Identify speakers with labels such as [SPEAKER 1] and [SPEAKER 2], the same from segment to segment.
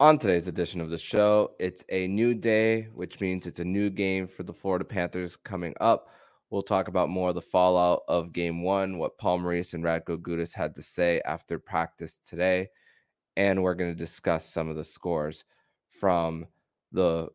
[SPEAKER 1] On today's edition of the show, it's a new day, which means it's a new game for the Florida Panthers coming up. We'll talk about more of the fallout of game one, what Paul Maurice and Radko Gudas had to say after practice today, and we're going to discuss some of the scores from the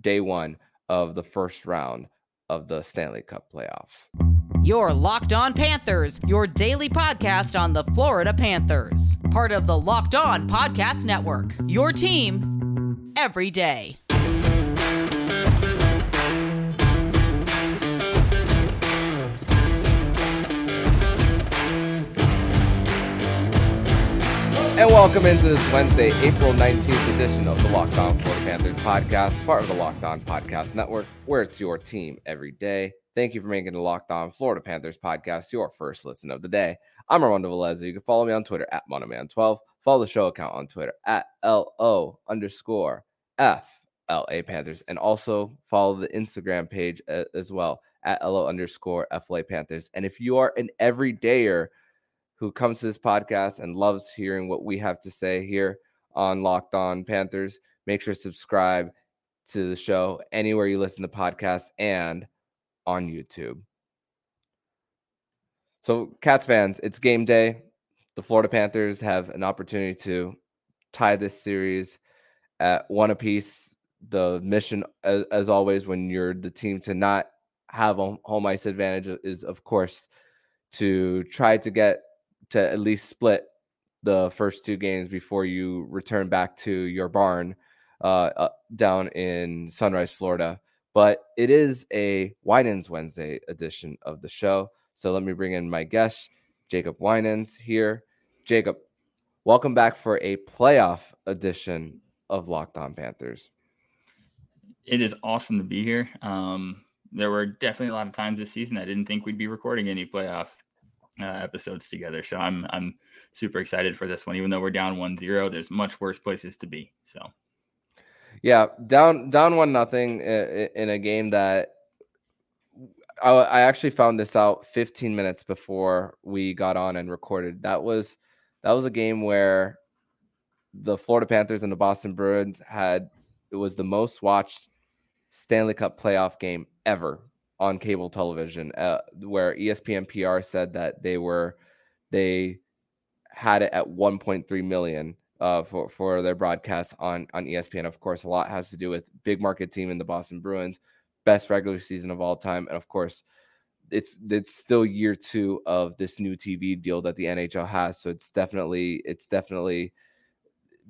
[SPEAKER 1] day one of the first round of the Stanley Cup playoffs.
[SPEAKER 2] Your Locked On Panthers, your daily podcast on the Florida Panthers. Part of the Locked On Podcast Network. Your team every day.
[SPEAKER 1] And welcome into this Wednesday, April 19th edition of the Locked On Florida Panthers podcast, part of the Locked On Podcast Network, where it's your team every day. Thank you for making the Locked On Florida Panthers podcast your first listen of the day. I'm Armando Velez. You can follow me on Twitter at Mandoman12. Follow the show account on Twitter at LO underscore FLA Panthers. And also follow the Instagram page uh, as well at LO underscore FLA Panthers. And if you are an everydayer, who comes to this podcast and loves hearing what we have to say here on Locked On Panthers. Make sure to subscribe to the show anywhere you listen to podcasts and on YouTube. So, Cats fans, it's game day. The Florida Panthers have an opportunity to tie this series at one apiece. The mission, as, as always, when you're the team to not have a home ice advantage, is of course to try to get to at least split the first two games before you return back to your barn uh, down in Sunrise, Florida. But it is a Winans Wednesday edition of the show. So let me bring in my guest, Jacob Winans, here. Jacob, welcome back for a playoff edition of Locked On Panthers.
[SPEAKER 3] It is awesome to be here. Um, there were definitely a lot of times this season I didn't think we'd be recording any playoff uh, episodes together. So I'm I'm super excited for this one. Even though we're down 1-0, there's much worse places to be. So
[SPEAKER 1] yeah, down down one nothing in a game that I, I actually found this out 15 minutes before we got on and recorded. That was that was a game where the Florida Panthers and the Boston Bruins had it was the most watched Stanley Cup playoff game ever on cable television, uh, where ESPN PR said that they were they had it at 1.3 million uh, for for their broadcast on on ESPN. Of course, a lot has to do with big market team in the Boston Bruins, best regular season of all time, and of course, it's it's still year two of this new TV deal that the NHL has. So it's definitely it's definitely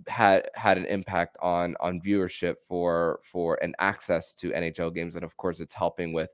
[SPEAKER 1] had had an impact on on viewership for for and access to NHL games, and of course, it's helping with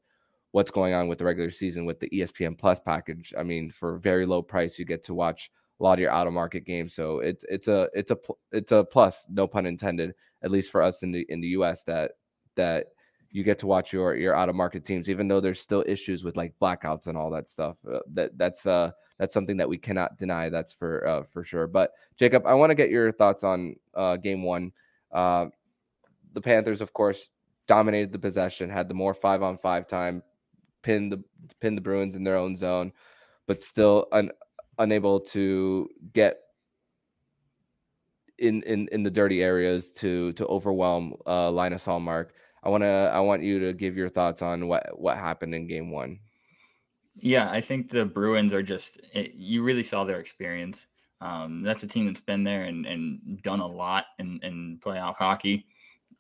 [SPEAKER 1] what's going on with the regular season with the ESPN Plus package. I mean, for very low price, you get to watch a lot of your out of market games. So it's it's a it's a it's a plus, no pun intended, at least for us in the in the US that that you get to watch your your out of market teams, even though there's still issues with like blackouts and all that stuff. Uh, that that's uh that's something that we cannot deny. That's for uh, for sure. But Jacob, I want to get your thoughts on uh, game one. Uh, the Panthers, of course, dominated the possession, had the more five on five time, pin the pin the Bruins in their own zone, but still un, unable to get in, in in the dirty areas to to overwhelm uh, Linus Ullmark. I want to I want you to give your thoughts on what what happened in game one.
[SPEAKER 3] Yeah, I think the Bruins are just it, eh, you really saw their experience. Um, that's a team that's been there and, and done a lot in, in playoff hockey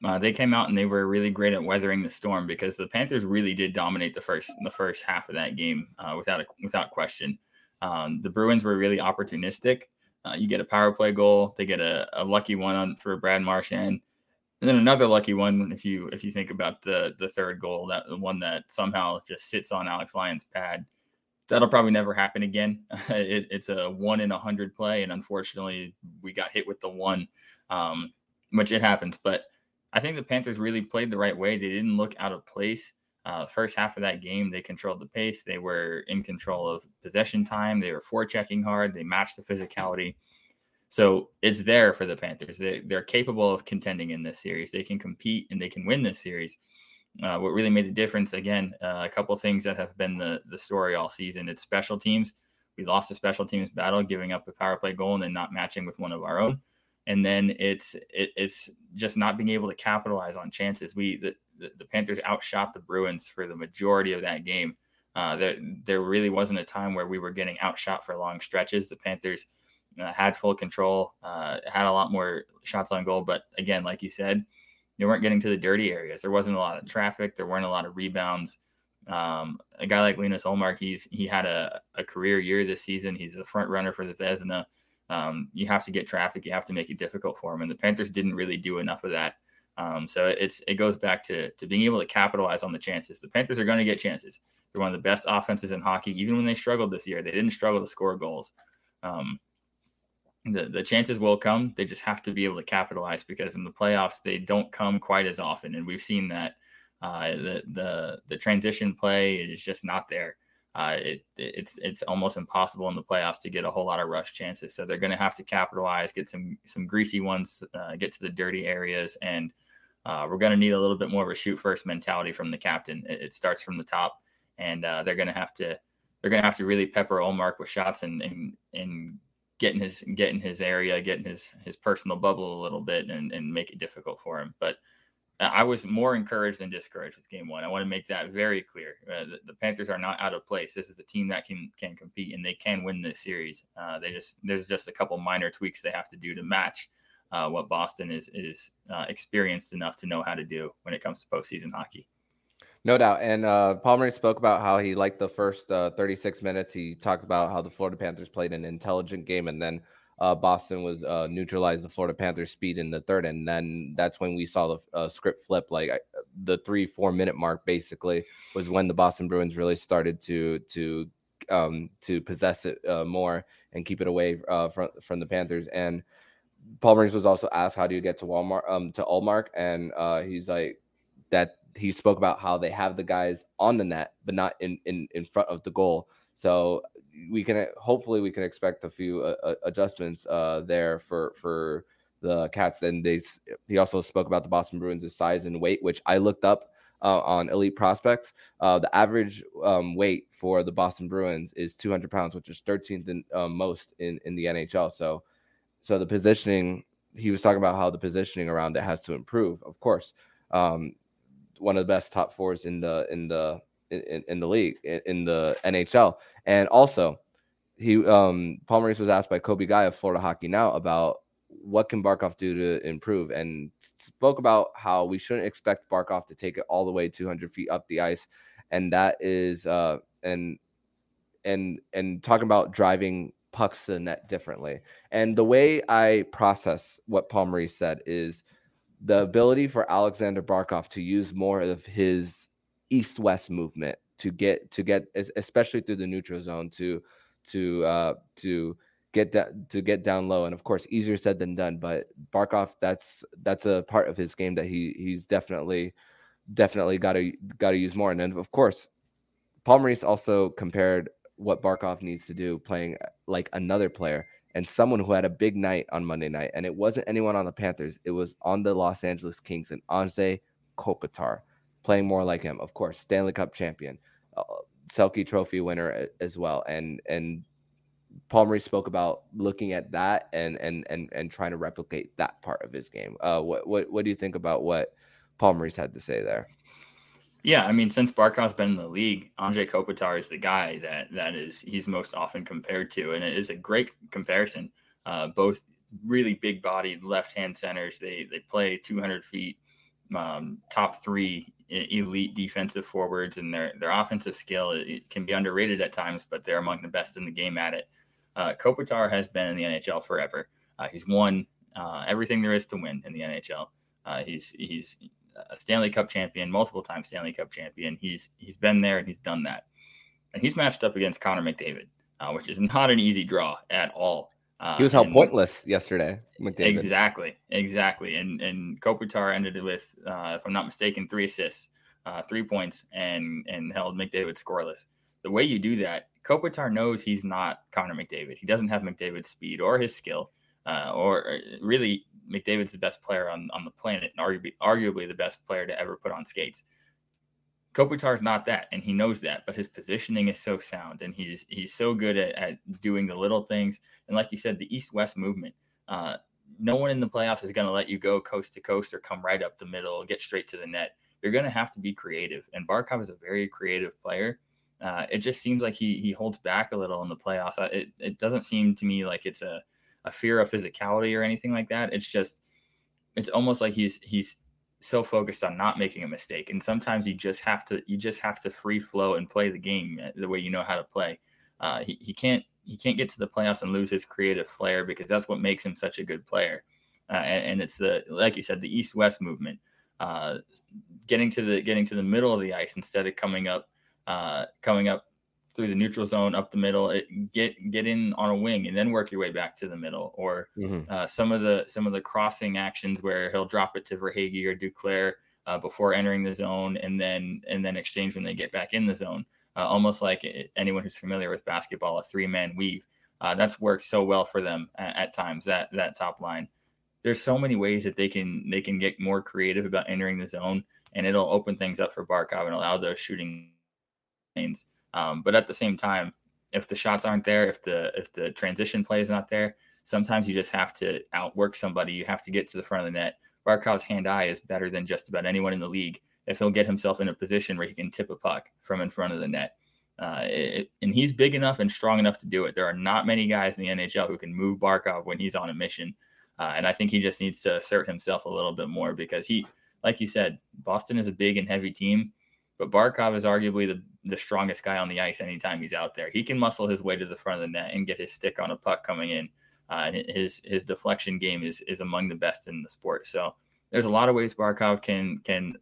[SPEAKER 3] uh, they came out and they were really great at weathering the storm because the Panthers really did dominate the first the first half of that game uh, without a, without question. Um, the Bruins were really opportunistic. Uh, you get a power play goal, they get a, a lucky one on for Brad Marchand, and then another lucky one if you if you think about the the third goal, that the one that somehow just sits on Alex Lyon's pad. That'll probably never happen again. it, it's a one in a hundred play, and unfortunately, we got hit with the one, um, which it happens. But I think the Panthers really played the right way. They didn't look out of place. Uh, first half of that game, they controlled the pace. They were in control of possession time. They were forechecking hard. They matched the physicality. So it's there for the Panthers. They, they're capable of contending in this series. They can compete and they can win this series. Uh, what really made the difference, again, uh, a couple things that have been the, the story all season. It's special teams. We lost the special teams battle, giving up a power play goal and then not matching with one of our own. And then it's it, it's just not being able to capitalize on chances. We the, the, the Panthers outshot the Bruins for the majority of that game. Uh, there there really wasn't a time where we were getting outshot for long stretches. The Panthers uh, had full control, uh, had a lot more shots on goal, but again, like you said, they weren't getting to the dirty areas. There wasn't a lot of traffic. There weren't a lot of rebounds. Um, a guy like Linus Ullmark, he's he had a, a career year this season. He's a front runner for the Vezina. Um, you have to get traffic. You have to make it difficult for them. and the Panthers didn't really do enough of that. Um, so it's it goes back to to being able to capitalize on the chances. The Panthers are going to get chances. They're one of the best offenses in hockey. Even when they struggled this year, they didn't struggle to score goals. Um, the the chances will come. They just have to be able to capitalize because in the playoffs they don't come quite as often, and we've seen that uh, the the the transition play is just not there. Uh, it, it's it's almost impossible in the playoffs to get a whole lot of rush chances. So they're going to have to capitalize, get some some greasy ones, uh, get to the dirty areas, and uh, we're going to need a little bit more of a shoot first mentality from the captain. It, it starts from the top, and uh, they're going to have to they're going to have to really pepper Ullmark with shots and and and getting his getting his area, getting his his personal bubble a little bit, and and make it difficult for him. But I was more encouraged than discouraged with game one. I want to make that very clear. Uh, the, the, Panthers are not out of place. This is a team that can can compete and they can win this series. Uh, they just there's just a couple minor tweaks they have to do to match uh, what Boston is is uh, experienced enough to know how to do when it comes to postseason hockey.
[SPEAKER 1] No doubt. And uh, Palmer spoke about how he liked the first uh, 36 minutes. He talked about how the Florida Panthers played an intelligent game and then uh, Boston was uh, neutralized the Florida Panthers speed in the third, and then that's when we saw the uh, script flip. Like the three four minute mark, basically, was when the Boston Bruins really started to to um, to possess it uh, more and keep it away uh, from from the Panthers. And Paul Maurice was also asked, "How do you get to Walmart um, to Ullmark?" And uh, he's like that. He spoke about how they have the guys on the net, but not in in in front of the goal. So we can hopefully we can expect a few uh, uh, adjustments uh, there for for the Cats. And they he also spoke about the Boston Bruins' size and weight, which I looked up uh, on Elite Prospects. Uh, the average um, weight for the Boston Bruins is 200 pounds, which is 13th in, uh, most in in the NHL. So so the positioning he was talking about how the positioning around it has to improve. Of course, um, one of the best top fours in the in the in, in the league in the NHL. And also, he um Paul Maurice was asked by Colby Guy of Florida Hockey Now about what can Barkov do to improve, and spoke about how we shouldn't expect Barkov to take it all the way 200 feet up the ice, and that is uh and and and talking about driving pucks to the net differently. And the way I process what Paul Maurice said is the ability for Alexander Barkov to use more of his east west movement to get to get especially through the neutral zone to to uh to get that to get down low. And of course easier said than done but barkov that's that's a part of his game that he he's definitely definitely got to got to use more. And then of course paul maurice also compared what barkov needs to do playing like another player and someone who had a big night on monday night. And it wasn't anyone on the panthers. It was on the los angeles kings and anze kopitar playing more like him. Of course, Stanley Cup champion, uh, Selke Trophy winner as well, and and Maurice spoke about looking at that and and and and trying to replicate that part of his game. Uh, what what what do you think about what Maurice had to say there?
[SPEAKER 3] Yeah, I mean, since Barkov's been in the league, Anze Kopitar is the guy that that is he's most often compared to, and it is a great comparison. Uh, both really big bodied left hand centers. They they play 200 feet, um, top three elite defensive forwards, and their their offensive skill can be underrated at times, but they're among the best in the game at it. Uh, Kopitar has been in the NHL forever. Uh, he's won uh, everything there is to win in the NHL. Uh, he's he's a Stanley Cup champion, multiple time Stanley Cup champion. He's he's been there and he's done that, and he's matched up against Connor McDavid, uh, which is not an easy draw at all.
[SPEAKER 1] Uh, he was held pointless yesterday.
[SPEAKER 3] McDavid. Exactly, exactly. And and Kopitar ended with, uh, if I'm not mistaken, three assists, uh, three points, and and held McDavid scoreless. The way you do that, Kopitar knows he's not Connor McDavid. He doesn't have McDavid's speed or his skill, uh, or uh, really McDavid's the best player on on the planet, and arguably arguably the best player to ever put on skates. Kopitar is not that, and he knows that. But his positioning is so sound, and he's he's so good at, at doing the little things. And like you said, the east-west movement. Uh, no one in the playoffs is going to let you go coast to coast or come right up the middle, get straight to the net. You're going to have to be creative. And Barkov is a very creative player. Uh, it just seems like he he holds back a little in the playoffs. It, it doesn't seem to me like it's a, a fear of physicality or anything like that. It's just it's almost like he's he's so focused on not making a mistake. And sometimes you just have to you just have to free flow and play the game the way you know how to play. Uh, he, he can't he can't get to the playoffs and lose his creative flair because that's what makes him such a good player. Uh, and, and, it's the like you said the east west movement, uh, getting to the getting to the middle of the ice instead of coming up uh, coming up through the neutral zone up the middle. It, get get in on a wing and then work your way back to the middle. Or mm-hmm. Uh, some of the some of the crossing actions where he'll drop it to Verhaeghe or Duclair uh, before entering the zone and then and then exchange when they get back in the zone uh, almost like it, anyone who's familiar with basketball, a three man weave. Uh, that's worked so well for them at, at, times. That that top line. There's so many ways that they can they can get more creative about entering the zone, and it'll open things up for Barkov and allow those shooting lanes. Um, but at the same time, if the shots aren't there, if the if the transition play is not there, sometimes you just have to outwork somebody. You have to get to the front of the net. Barkov's hand eye is better than just about anyone in the league if he'll get himself in a position where he can tip a puck from in front of the net. Uh, it, and he's big enough and strong enough to do it. There are not many guys in the NHL who can move Barkov when he's on a mission. Uh, and I think he just needs to assert himself a little bit more because he, like you said, Boston is a big and heavy team, but Barkov is arguably the, the strongest guy on the ice anytime he's out there. He can muscle his way to the front of the net and get his stick on a puck coming in. Uh, and his his deflection game is is among the best in the sport. So there's a lot of ways Barkov can can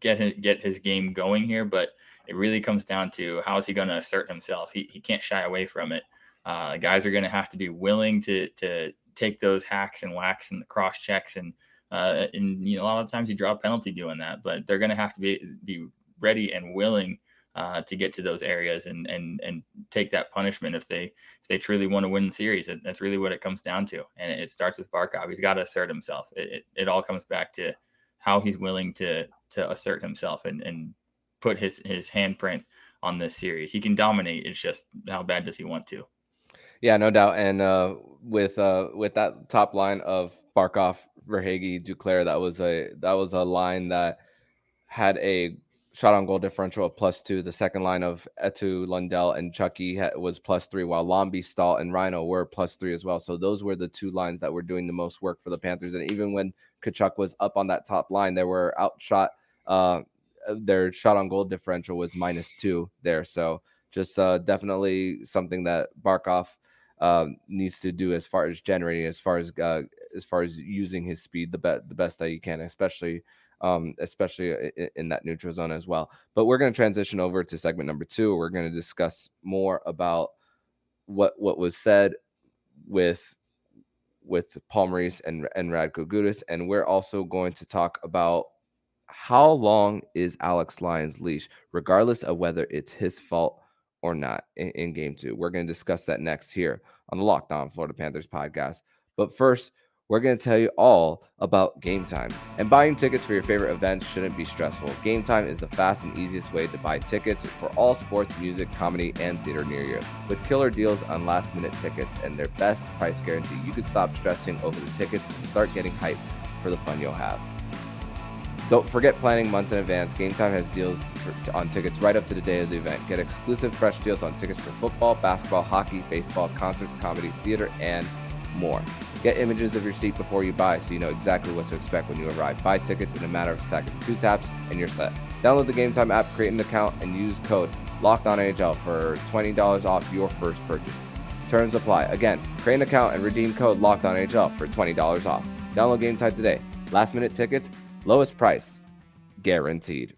[SPEAKER 3] get his, get his game going here, but it really comes down to how is he going to assert himself. He, he can't shy away from it. Uh, guys are going to have to be willing to to take those hacks and whacks and the cross checks and uh, and you know a lot of times you draw a penalty doing that, but they're going to have to be be ready and willing uh, to get to those areas and and and take that punishment if they if they truly want to win the series. That's really what it comes down to, and it starts with Barkov. He's got to assert himself. It, it, it all comes back to how he's willing to to assert himself and, and put his his handprint on this series. He can dominate. It's just how bad does he want to?
[SPEAKER 1] Yeah, no doubt. And uh, with uh, with that top line of Barkov, Verhaeghe, Duclair, that was a that was a line that had a shot on goal differential of plus two. The second line of Eetu, Lundell, and Chucky was plus three, while Lombi, Staal, and Rhino were plus three as well. So those were the two lines that were doing the most work for the Panthers. And even when Tkachuk was up on that top line, they were outshot. Uh, their shot on goal differential was minus two there. So just uh, definitely something that Barkov um, needs to do as far as generating, as far as uh, as far as using his speed the best the best that he can, especially um, especially in, that neutral zone as well. But we're going to transition over to segment number two. We're going to discuss more about what what was said with with Paul Maurice and and Radko Gudas, and we're also going to talk about how long is Alex Lyon's leash, regardless of whether it's his fault or not in, in game two. We're going to discuss that next here on the Locked On Florida Panthers podcast. But first, we're going to tell you all about Gametime. And buying tickets for your favorite events shouldn't be stressful. Gametime is the fast and easiest way to buy tickets for all sports, music, comedy, and theater near you. With killer deals on last minute tickets and their best price guarantee, you can stop stressing over the tickets and start getting hyped for the fun you'll have. Don't forget planning months in advance. Game Time has deals for, on tickets right up to the day of the event. Get exclusive fresh deals on tickets for football, basketball, hockey, baseball, concerts, comedy, theater, and more. Get images of your seat before you buy so you know exactly what to expect when you arrive. Buy tickets in a matter of seconds. Two taps and you're set. Download the Gametime app, create an account, and use code Locked On NHL for $20 off your first purchase. Terms apply. Again, create an account and redeem code Locked On NHL for $20 off. Download Gametime today. Last minute tickets, lowest price, guaranteed.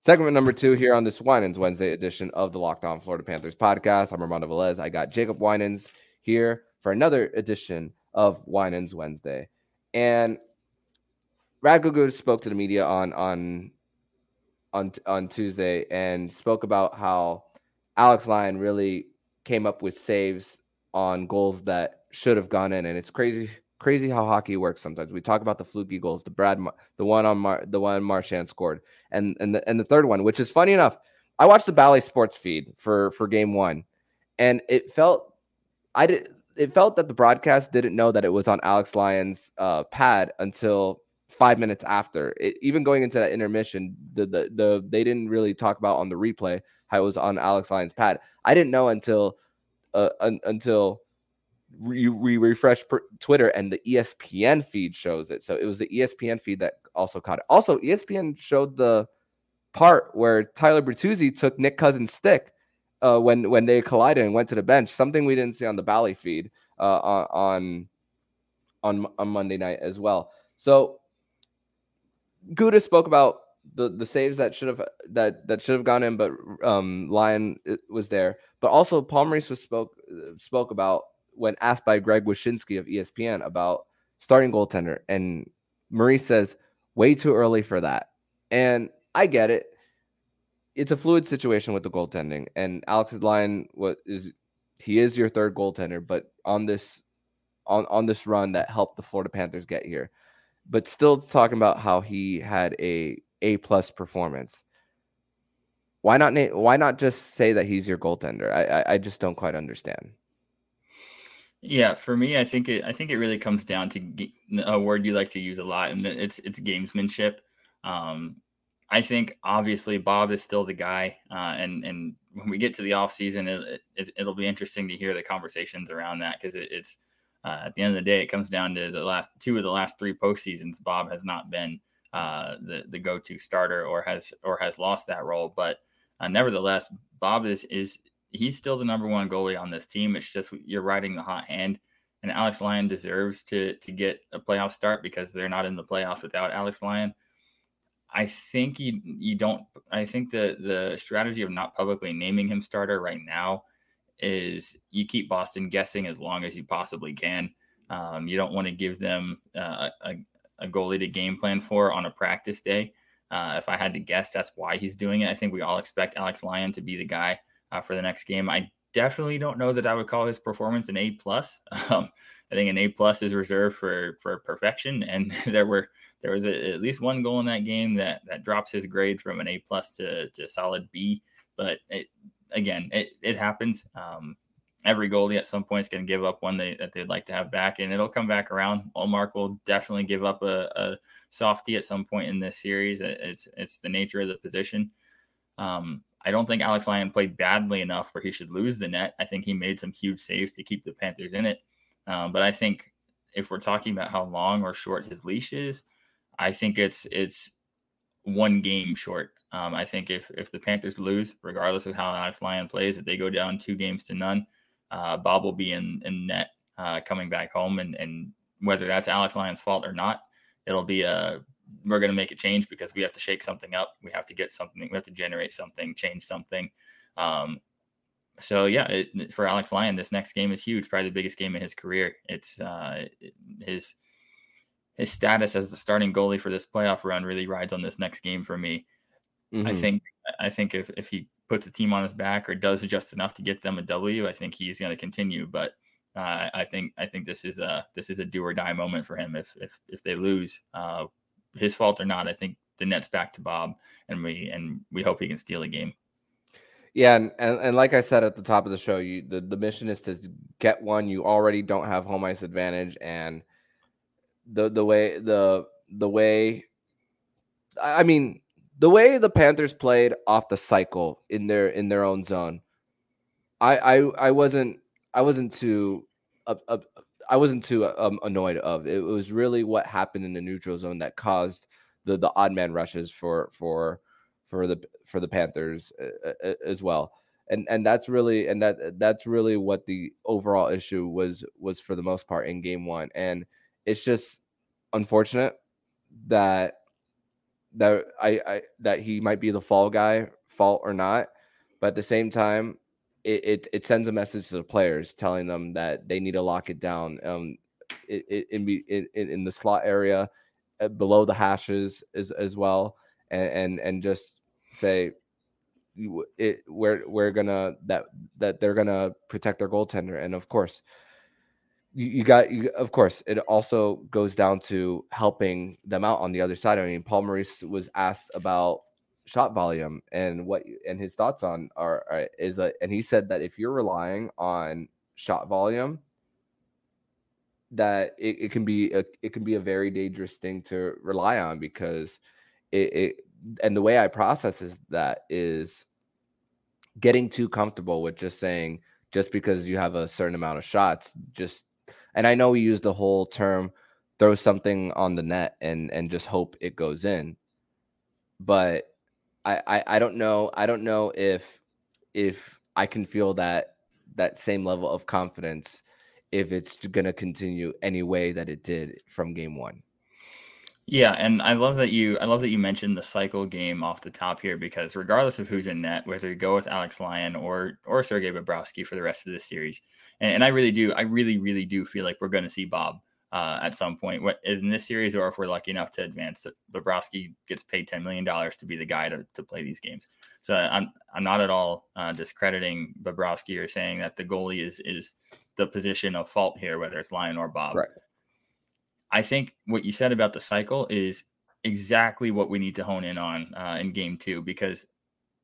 [SPEAKER 1] Segment number two here on this Winans Wednesday edition of the Locked On Florida Panthers podcast. I'm Armando Velez. I got Jacob Winans here for another edition of Winans Wednesday. And Radko spoke to the media on on on on Tuesday and spoke about how Alex Lyon really came up with saves on goals that should have gone in, and it's crazy crazy how hockey works sometimes. We talk about the fluky goals, the Brad, the one on Mar, the one Marchand scored, and and the and the third one, which is funny enough. I watched the Bally Sports feed for for Game One, and it felt I did. it felt that the broadcast didn't know that it was on Alex Lyon's uh, pad until five minutes after. It, even going into that intermission, the, the the they didn't really talk about on the replay how it was on Alex Lyon's pad. I didn't know until uh, un, until we, we refresh Twitter and the ESPN feed shows it. So it was the ESPN feed that also caught it. Also, ESPN showed the part where Tyler Bertuzzi took Nick Cousins' stick uh, when when they collided and went to the bench. Something we didn't see on the Bally feed uh, on on on Monday night as well. So Guda spoke about the the saves that should have that that should have gone in, but um, Lyon uh, was there. But also Paul Maurice was spoke uh, spoke about when asked by Greg Wyshynski of ESPN about starting goaltender, and Maurice says way too early for that. And I get it. It's a fluid situation with the goaltending, and Alex Lyon what is he is your third goaltender, but on this on on this run that helped the Florida Panthers get here, but still talking about how he had a A plus performance. Why not? Why not just say that he's your goaltender? I, I I just don't quite understand.
[SPEAKER 3] Yeah, for me, I think it. I think it really comes down to a word you like to use a lot, and it's it's gamesmanship. Um, I think obviously Bob is still the guy, uh, and and when we get to the off season, it, it, will be interesting to hear the conversations around that because it, it's uh, at the end of the day, it comes down to the last two of the last three postseasons. Bob has not been uh, the the go to starter or has or has lost that role, but uh, nevertheless, Bob is is he's still the number one goalie on this team. It's just you're riding the hot hand, and Alex Lyon deserves to to get a playoff start because they're not in the playoffs without Alex Lyon. I think you you don't. I think the the strategy of not publicly naming him starter right now is you keep Boston guessing as long as you possibly can. Um, you don't want to give them uh, a, a goalie to game plan for on a practice day. Uh, if I had to guess, that's why he's doing it. I think we all expect Alex Lyon to be the guy uh, for the next game. I definitely don't know that I would call his performance an A plus. Um, I think an A plus is reserved for for perfection, and there were there was a, at least one goal in that game that that drops his grade from an A plus to to solid B. But it, again, it it happens. Um, every goalie at some point is going to give up one they, that they'd like to have back, and it'll come back around. Ullmark will definitely give up a, a softie at some point in this series. It's it's the nature of the position. Um, I don't think Alex Lyon played badly enough where he should lose the net. I think he made some huge saves to keep the Panthers in it. Um, but I think if we're talking about how long or short his leash is, I think it's it's one game short. Um, I think if if the Panthers lose, regardless of how Alex Lyon plays, if they go down two games to none, uh, Bob will be in, in net uh, coming back home, and and whether that's Alex Lyon's fault or not, it'll be a we're going to make a change because we have to shake something up. We have to get something. We have to generate something, change something. Um, so yeah, it, for Alex Lyon, this next game is huge. Probably the biggest game of his career. It's uh, his his status as the starting goalie for this playoff run really rides on this next game for me. Mm-hmm. I think I think if, if he puts a team on his back or does just enough to get them a W, I think he's going to continue. But uh, I think I think this is a this is a do or die moment for him. If if if they lose, uh, his fault or not, I think the net's back to Bob, and we and we hope he can steal a game.
[SPEAKER 1] Yeah, and, and, and like I said at the top of the show, you the, the mission is to get one. You already don't have home ice advantage, and the the way the the way I mean the way the Panthers played off the cycle in their in their own zone, I I I wasn't I wasn't too uh, uh, I wasn't too um, annoyed of. It was really what happened in the neutral zone that caused the the odd man rushes for for for the for the Panthers uh, uh, as well. And and that's really and that that's really what the overall issue was was for the most part in game 1. And it's just unfortunate that that I, I that he might be the fall guy, fault or not. But at the same time, it, it, it sends a message to the players telling them that they need to lock it down. Um, it, it, in, in in the slot area, uh, below the hashes as as well, and and, and just say it we're we're gonna that that they're gonna protect their goaltender, and of course, you, you got you, of course it also goes down to helping them out on the other side. I mean, Paul Maurice was asked about shot volume and what and his thoughts on are, are is a, and he said that if you're relying on shot volume that it, it can be a, it can be a very dangerous thing to rely on because it, it and the way I process is that is getting too comfortable with just saying just because you have a certain amount of shots, just and I know we use the whole term throw something on the net and and just hope it goes in. But I, I I don't know I don't know if if I can feel that that same level of confidence if it's going to continue any way that it did from game 1.
[SPEAKER 3] Yeah, and I love that you I love that you mentioned the cycle game off the top here because regardless of who's in net, whether you go with Alex Lyon or or Sergei Bobrovsky for the rest of the series, and, and I really do, I really really do feel like we're going to see Bob uh, at some point in this series, or if we're lucky enough to advance, Bobrovsky gets paid ten million dollars to be the guy to, to play these games. So I'm I'm not at all uh, discrediting Bobrovsky or saying that the goalie is is the position of fault here, whether it's Lyon or Bob.
[SPEAKER 1] Right.
[SPEAKER 3] I think what you said about the cycle is exactly what we need to hone in on uh, in game two because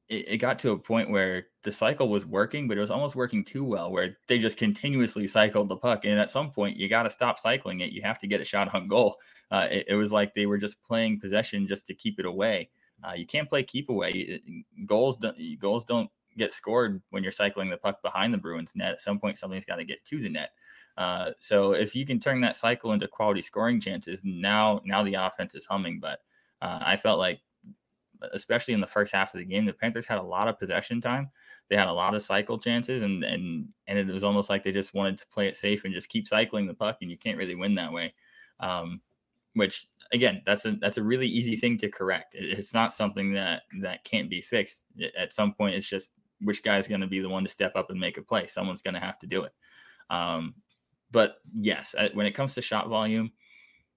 [SPEAKER 3] it, it, got to a point where the cycle was working, but it was almost working too well, where they just continuously cycled the puck. And at some point, you got to stop cycling it. You have to get a shot on goal. Uh, it, it, was like they were just playing possession just to keep it away. Uh, you can't play keep away. Goals don't goals don't get scored when you're cycling the puck behind the Bruins net. At some point, something's got to get to the net. Uh, so if you can turn that cycle into quality scoring chances, now now the offense is humming. But uh, I felt like, especially in the first half of the game, the Panthers had a lot of possession time. They had a lot of cycle chances, and and and it was almost like they just wanted to play it safe and just keep cycling the puck, and you can't really win that way. Um, which again, that's a that's a really easy thing to correct. It's not something that that can't be fixed. At some point, it's just which guy's going to be the one to step up and make a play. Someone's going to have to do it. Um, but yes, when it comes to shot volume,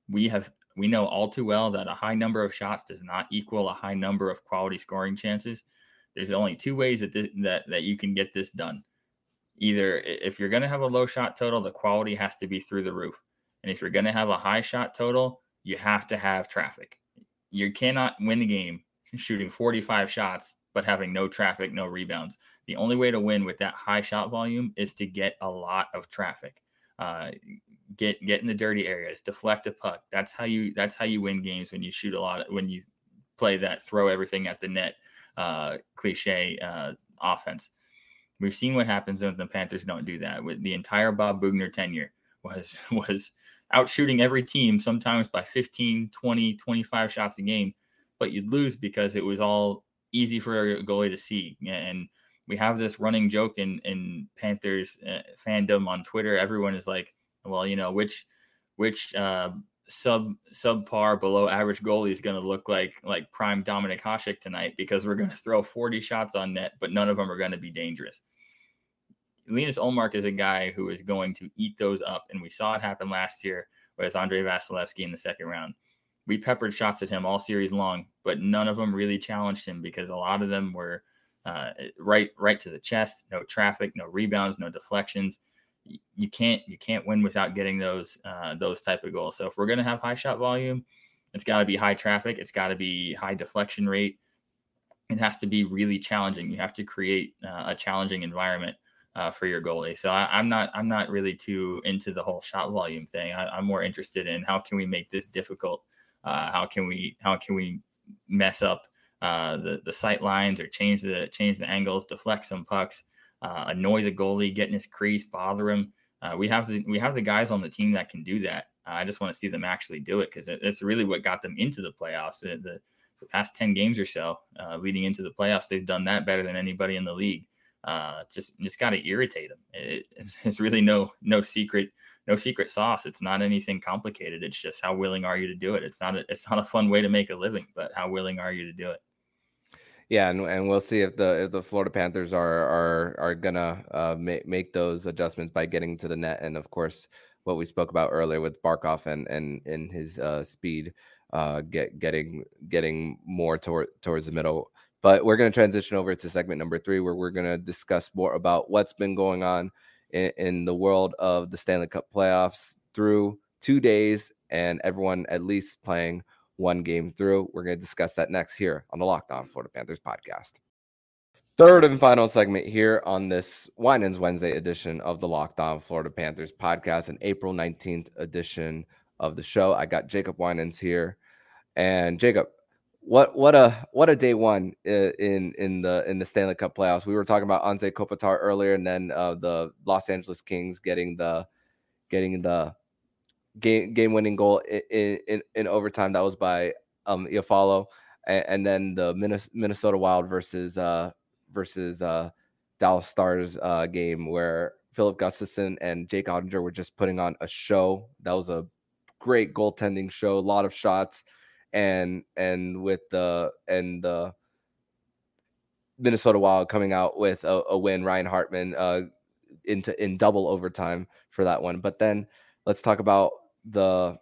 [SPEAKER 3] we have we know all too well that a high number of shots does not equal a high number of quality scoring chances. There's only two ways that this, that that you can get this done. Either if you're going to have a low shot total, the quality has to be through the roof, and if you're going to have a high shot total, you have to have traffic. You cannot win the game shooting 45 shots but having no traffic, no rebounds. The only way to win with that high shot volume is to get a lot of traffic uh, get get in the dirty areas, deflect a puck. That's how you that's how you win games when you shoot a lot of, when you play that throw everything at the net uh, cliche uh, offense. We've seen what happens when the Panthers don't do that. With the entire Bob Boughner tenure was was out shooting every team sometimes by 15, 20, 25 shots a game, but you'd lose because it was all easy for a goalie to see and we have this running joke in in Panthers uh, fandom on Twitter. Everyone is like, well, you know, which which uh, sub subpar below average goalie is going to look like like prime Dominik Hasek tonight because we're going to throw 40 shots on net, but none of them are going to be dangerous. Linus Ullmark is a guy who is going to eat those up, and we saw it happen last year with Andrei Vasilevskiy in the second round. We peppered shots at him all series long, but none of them really challenged him because a lot of them were – uh, right right to the chest. No traffic, no rebounds, no deflections. You can't you can't win without getting those uh, those type of goals. So if we're going to have high shot volume, it's got to be high traffic. It's got to be high deflection rate. It has to be really challenging. You have to create uh, a challenging environment uh, for your goalie. So I, am not I'm not really too into the whole shot volume thing. I, am more interested in how can we make this difficult. Uh, how can we how can we mess up uh, the the sight lines or change the change the angles, deflect some pucks, uh, annoy the goalie, get in his crease, bother him. Uh, we have the we have the guys on the team that can do that. I just want to see them actually do it because it's really what got them into the playoffs. The, the, the past ten games or so, uh, leading into the playoffs, they've done that better than anybody in the league. Uh, just just got to irritate them. It, it's, it's really no no secret no secret sauce. It's not anything complicated. It's just how willing are you to do it. It's not a, it's not a fun way to make a living, but how willing are you to do it?
[SPEAKER 1] Yeah, and, and we'll see if the if the Florida Panthers are are are gonna uh, make make those adjustments by getting to the net, and of course what we spoke about earlier with Barkov and and in his uh, speed, uh, get getting getting more toward towards the middle. But we're gonna transition over to segment number three, where we're gonna discuss more about what's been going on in, in the world of the Stanley Cup playoffs through two days, and everyone at least playing one game through. We're going to discuss that next here on the Locked On Florida Panthers podcast. Third and final segment here on this Winans Wednesday edition of the Locked On Florida Panthers podcast, an April 19th edition of the show. I got Jacob Winans here. And Jacob, what what a what a day one in in the in the Stanley Cup playoffs. We were talking about Anze Kopitar earlier, and then uh, the Los Angeles Kings getting the getting the game game winning goal in, in in overtime. That was by um Iafallo, and, and then the Minnesota Wild versus uh versus uh, Dallas Stars uh, game where Filip Gustavsson and Jake Oettinger were just putting on a show. That was a great goaltending show, a lot of shots, and and with the and the Minnesota Wild coming out with a, a win. Ryan Hartman uh, into in double overtime for that one. But then let's talk about the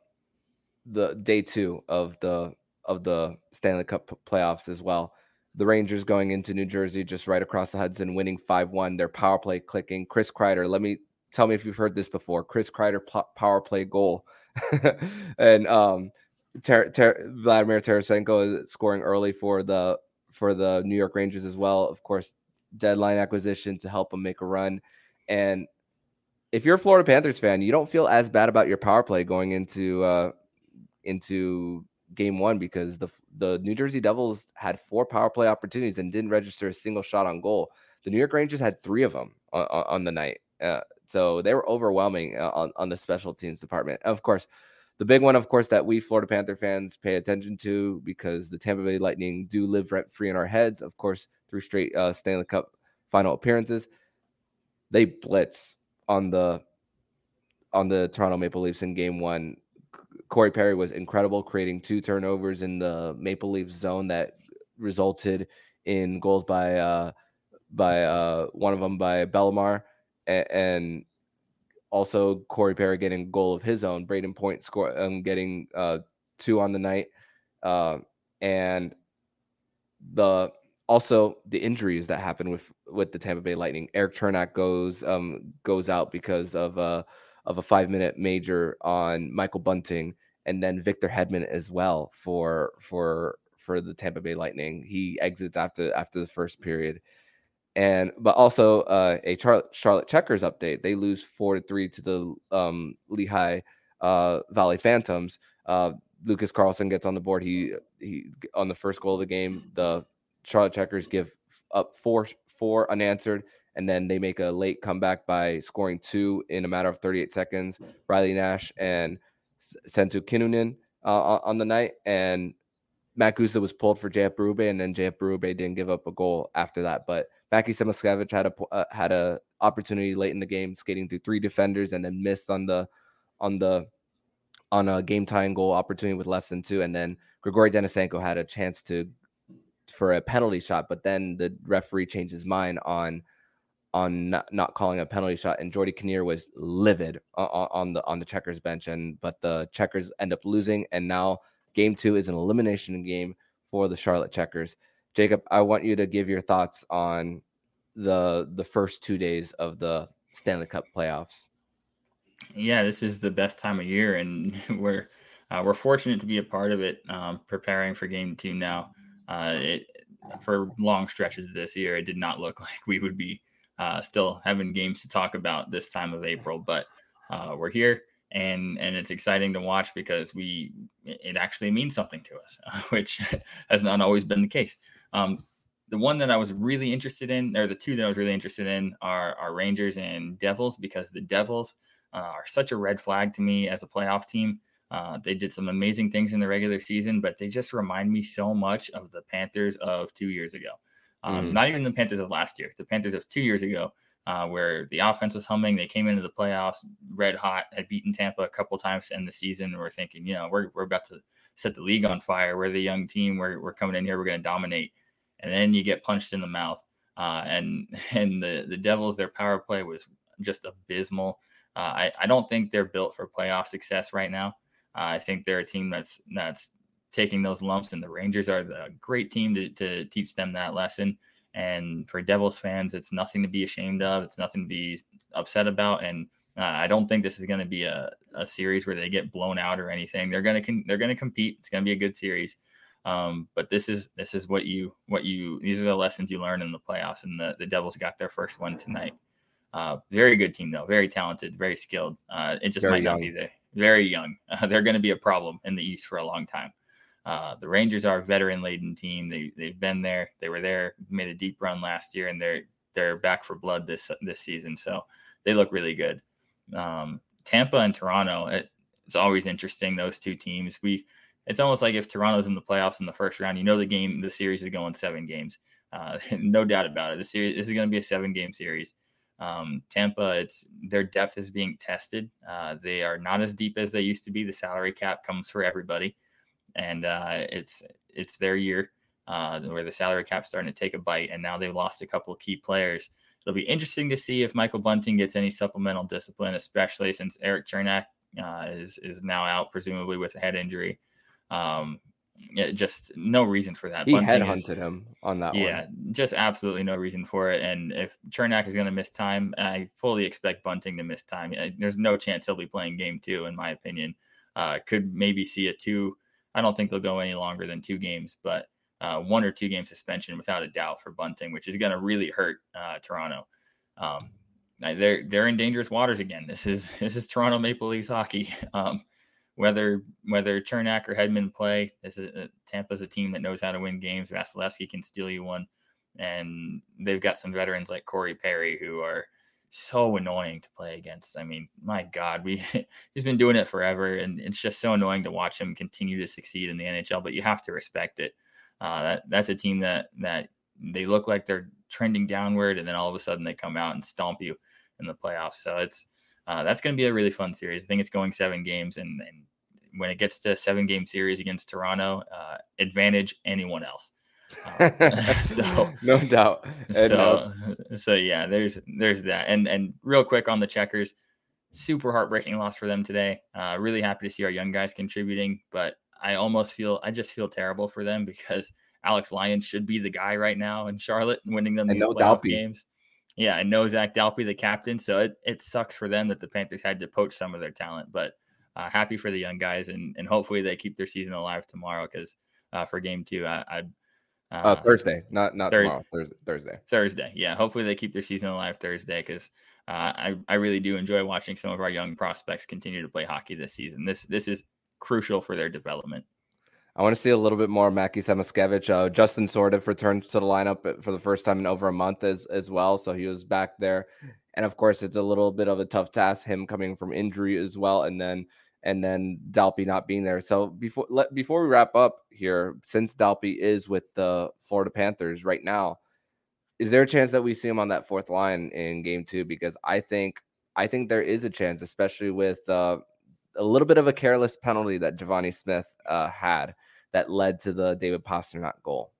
[SPEAKER 1] the day two of the of the Stanley Cup playoffs as well the Rangers going into New Jersey, just right across the Hudson, winning 5 1. Their power play clicking. Chris Kreider, let me tell me if you've heard this before. Chris Kreider power play goal. and um, Ter- Ter- Vladimir Tarasenko is scoring early for the for the New York Rangers as well. Of course, deadline acquisition to help them make a run. And if you're a Florida Panthers fan, you don't feel as bad about your power play going into uh, into game one because the the New Jersey Devils had four power play opportunities and didn't register a single shot on goal. The New York Rangers had three of them on, on the night, uh, so they were overwhelming uh, on on the special teams department. Of course, the big one, of course, that we Florida Panther fans pay attention to because the Tampa Bay Lightning do live rent free in our heads. Of course, through straight uh, Stanley Cup final appearances, they blitz on the on the Toronto Maple Leafs in Game One Corey Perry was incredible, creating two turnovers in the Maple Leafs zone that resulted in goals by uh, by uh, one of them by Bellemare, and, and also Corey Perry getting a goal of his own. Brayden Point score um, getting uh, two on the night, uh, and the also the injuries that happened with with the Tampa Bay Lightning. Erik Cernak goes um, goes out because of uh, of a five minute major on Michael Bunting, and then Victor Hedman as well for for for the Tampa Bay Lightning. He exits after after the first period. And but also uh, a Charlotte, Charlotte Checkers update. They lose four to three to the um, Lehigh uh, Valley Phantoms. Uh, Lucas Carlsson gets on the board. He he on the first goal of the game. The Charlotte Checkers give up four four unanswered, and then they make a late comeback by scoring two in a matter of 38 seconds. Riley Nash and Santtu Kinnunen uh, on the night, and Mack Guzda was pulled for JF Berube, and then JF Berube didn't give up a goal after that. But Mackie Samoskevich had a uh, had a opportunity late in the game, skating through three defenders, and then missed on the on the on a game tying goal opportunity with less than two, and then Grigori Denisenko had a chance to for a penalty shot, but then the referee changed his mind on on not, not calling a penalty shot, and Geordie Kinnear was livid on, on, the on the Checkers bench, and but the Checkers end up losing, and now Game Two is an elimination game for the Charlotte Checkers. Jacob, I want you to give your thoughts on the the first two days of the Stanley Cup playoffs.
[SPEAKER 3] Yeah, this is the best time of year, and we're uh, we're fortunate to be a part of it. Um, preparing for Game Two now. Uh, it for long stretches this year, it did not look like we would be uh, still having games to talk about this time of April, but uh, we're here and and it's exciting to watch because we it actually means something to us, which has not always been the case. Um, the one that I was really interested in, or the two that I was really interested in, are are Rangers and Devils because the Devils uh, are such a red flag to me as a playoff team. Uh, they did some amazing things in the regular season, but they just remind me so much of the Panthers of two years ago. Um, mm. Not even the Panthers of last year, the Panthers of two years ago, uh, where the offense was humming. They came into the playoffs red hot, had beaten Tampa a couple times in the season. And we're thinking, you know, we're, we're about to set the league on fire. We're the young team. We're, we're coming in here. We're going to dominate. And then you get punched in the mouth. Uh, and and the, the Devils, their power play was just abysmal. Uh, I, I don't think they're built for playoff success right now. I think they're a team that's that's taking those lumps, and the Rangers are the great team to, to teach them that lesson. And for Devils fans, it's nothing to be ashamed of. It's nothing to be upset about. And uh, I don't think this is going to be a, a series where they get blown out or anything. They're going to con- they're going to compete. It's going to be a good series. Um, but this is this is what you what you these are the lessons you learn in the playoffs, and the the Devils got their first one tonight. Uh, very good team though, very talented, very skilled. Uh, it just very might young. not be the very young. Uh, they're going to be a problem in the East for a long time. Uh, the Rangers are a veteran laden team. They they've been there. They were there, made a deep run last year, and they're they're back for blood this this season. So they look really good. Um, Tampa and Toronto. It, it's always interesting those two teams. We it's almost like if Toronto's in the playoffs in the first round, you know the game, the series is going seven games. Uh, no doubt about it. The series this is going to be a seven game series. Um, Tampa, it's their depth is being tested. Uh, they are not as deep as they used to be. The salary cap comes for everybody, and uh, it's it's their year uh, where the salary cap's starting to take a bite. And now they've lost a couple of key players. It'll be interesting to see if Michael Bunting gets any supplemental discipline, especially since Erik Cernak uh, is is now out, presumably with a head injury. Um, yeah, just no reason for that.
[SPEAKER 1] He Bunting headhunted him on that.
[SPEAKER 3] Yeah,
[SPEAKER 1] one.
[SPEAKER 3] just absolutely no reason for it. And if Cernak is going to miss time, I fully expect Bunting to miss time. There's no chance he'll be playing game two, in my opinion. Uh, could maybe see a two. I don't think they'll go any longer than two games, but uh, one or two game suspension without a doubt for Bunting, which is going to really hurt uh, Toronto. Um, they're they're in dangerous waters again. This is this is Toronto Maple Leafs hockey. Um, whether whether Cernak or Hedman play, this is uh, Tampa's a team that knows how to win games. Vasilevskiy can steal you one, and they've got some veterans like Corey Perry who are so annoying to play against. I mean, my God, we he's been doing it forever, and it's just so annoying to watch him continue to succeed in the NHL. But you have to respect it. Uh, that that's a team that that they look like they're trending downward, and then all of a sudden they come out and stomp you in the playoffs. So it's uh, that's going to be a really fun series. I think it's going seven games, and, and when it gets to seven game series against Toronto, uh, advantage anyone else.
[SPEAKER 1] Uh, so no doubt.
[SPEAKER 3] So, so yeah, there's there's that. And and real quick on the checkers, super heartbreaking loss for them today. Uh, really happy to see our young guys contributing, but I almost feel I just feel terrible for them because Alex Lyon should be the guy right now in Charlotte, winning them these no playoff games. Yeah, I know Zac Dalpe, the captain, so it, it sucks for them that the Panthers had to poach some of their talent, but uh, happy for the young guys, and and hopefully they keep their season alive tomorrow because uh, for game two, I, I
[SPEAKER 1] uh, uh, Thursday, not not thir- tomorrow. Thursday. Thursday.
[SPEAKER 3] Thursday. Yeah. Hopefully they keep their season alive Thursday because uh, I I really do enjoy watching some of our young prospects continue to play hockey this season. This this is crucial for their development.
[SPEAKER 1] I want to see a little bit more Mackie Samoskevich. Uh, Justin Sourdif returned to the lineup for the first time in over a month as as well, so he was back there. And of course, it's a little bit of a tough task him coming from injury as well, and then and then Dalpe not being there. So before let, before we wrap up here, since Dalpe is with the Florida Panthers right now, is there a chance that we see him on that fourth line in Game Two? Because I think I think there is a chance, especially with uh, a little bit of a careless penalty that Givani Smith uh, had that led to the David Pastrnak goal?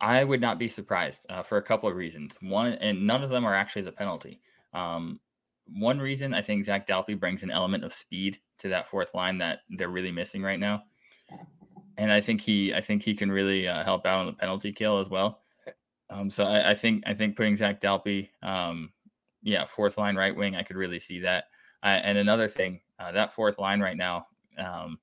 [SPEAKER 3] I would not be surprised uh, for a couple of reasons. One, and none of them are actually the penalty. Um, one reason I think Zac Dalpe brings an element of speed to that fourth line that they're really missing right now, and I think he, I think he can really uh, help out on the penalty kill as well. Um, so I, I, think, I think putting Zac Dalpe, um, yeah, fourth line right wing, I could really see that. Uh, and another thing, uh, that fourth line right now, um,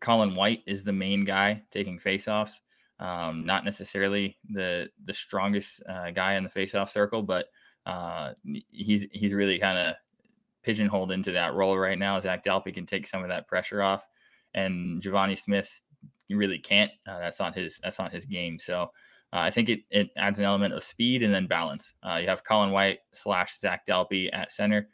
[SPEAKER 3] Colin White is the main guy taking faceoffs. Um, not necessarily the the strongest uh, guy in the faceoff circle, but uh, he's he's really kind of pigeonholed into that role right now. Zac Dalpe can take some of that pressure off, and Givani Smith really can't. Uh, that's not his that's not his game. So uh, I think it it adds an element of speed and then balance. Uh, you have Colin White slash Zac Dalpe at center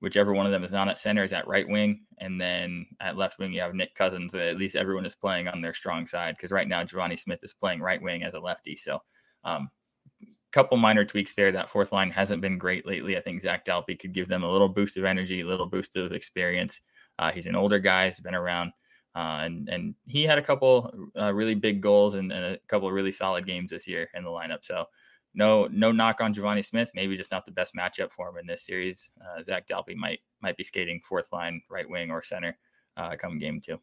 [SPEAKER 3] whichever one of them is not at center is at right wing, and then at left wing you have Nick Cousins. At least everyone is playing on their strong side because right now Givani Smith is playing right wing as a lefty. So, um, couple minor tweaks there. That fourth line hasn't been great lately. I think Zac Dalpe could give them a little boost of energy, a little boost of experience. Uh, he's an older guy, he's been around, uh, and and he had a couple uh, really big goals and, and, a couple of really solid games this year in the lineup. So no no knock on Givani Smith. Maybe just not the best matchup for him in this series. Uh, Zac Dalpe might might be skating fourth line, right wing, or center uh, come game two.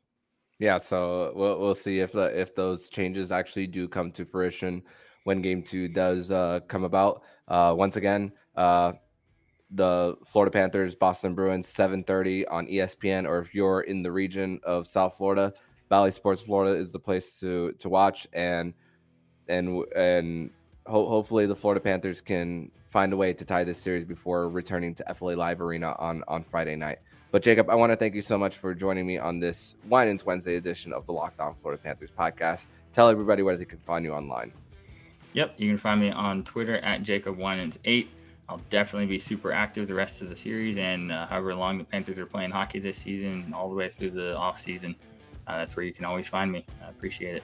[SPEAKER 1] Yeah, so we'll we'll see if the if those changes actually do come to fruition when game two does uh, come about. Uh, once again, uh, the Florida Panthers, Boston Bruins, 7:30 on ESPN, or if you're in the region of South Florida, Bally Sports Florida is the place to to watch, and and and ho- hopefully the Florida Panthers can find a way to tie this series before returning to FLA Live Arena on on Friday night. But Jacob, I want to thank you so much for joining me on this Winans Wednesday edition of the Locked On Florida Panthers podcast. Tell everybody where they can find you online.
[SPEAKER 3] Yep, you can find me on Twitter at Jacob Winans8. I'll definitely be super active the rest of the series and uh, however long the Panthers are playing hockey this season, all the way through the off season. Uh, that's where you can always find me. I appreciate it.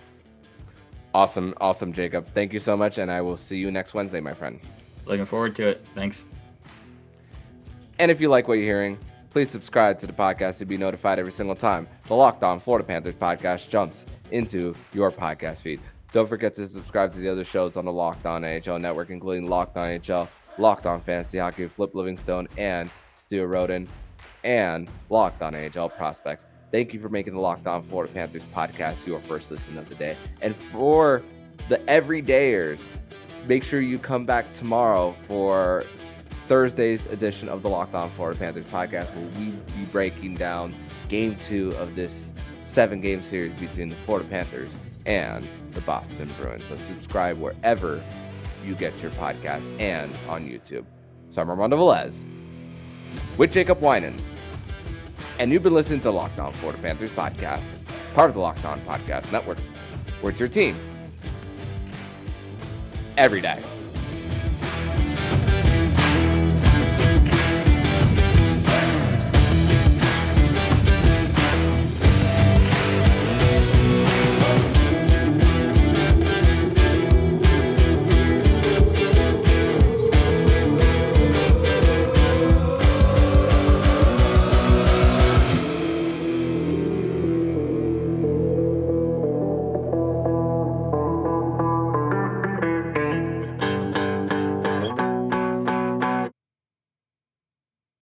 [SPEAKER 1] Awesome, awesome, Jacob. Thank you so much, and I will see you next Wednesday, my friend.
[SPEAKER 3] Looking forward to it. Thanks.
[SPEAKER 1] And if you like what you're hearing, please subscribe to the podcast to be notified every single time the Locked On Florida Panthers podcast jumps into your podcast feed. Don't forget to subscribe to the other shows on the Locked On NHL network, including Locked On NHL, Locked On Fantasy Hockey, Flip Livingstone, and Stu Roden, and Locked On NHL Prospects. Thank you for making the Locked On Florida Panthers podcast your first listen of the day. And for the everydayers, make sure you come back tomorrow for Thursday's edition of the Locked On Florida Panthers podcast, where we be breaking down game two of this seven game series between the Florida Panthers and the Boston Bruins. So subscribe wherever you get your podcast and on YouTube. So I'm Armando Velez with Jacob Winans. And you've been listening to Locked On Florida Panthers podcast, part of the Locked On Podcast Network, where it's your team every day.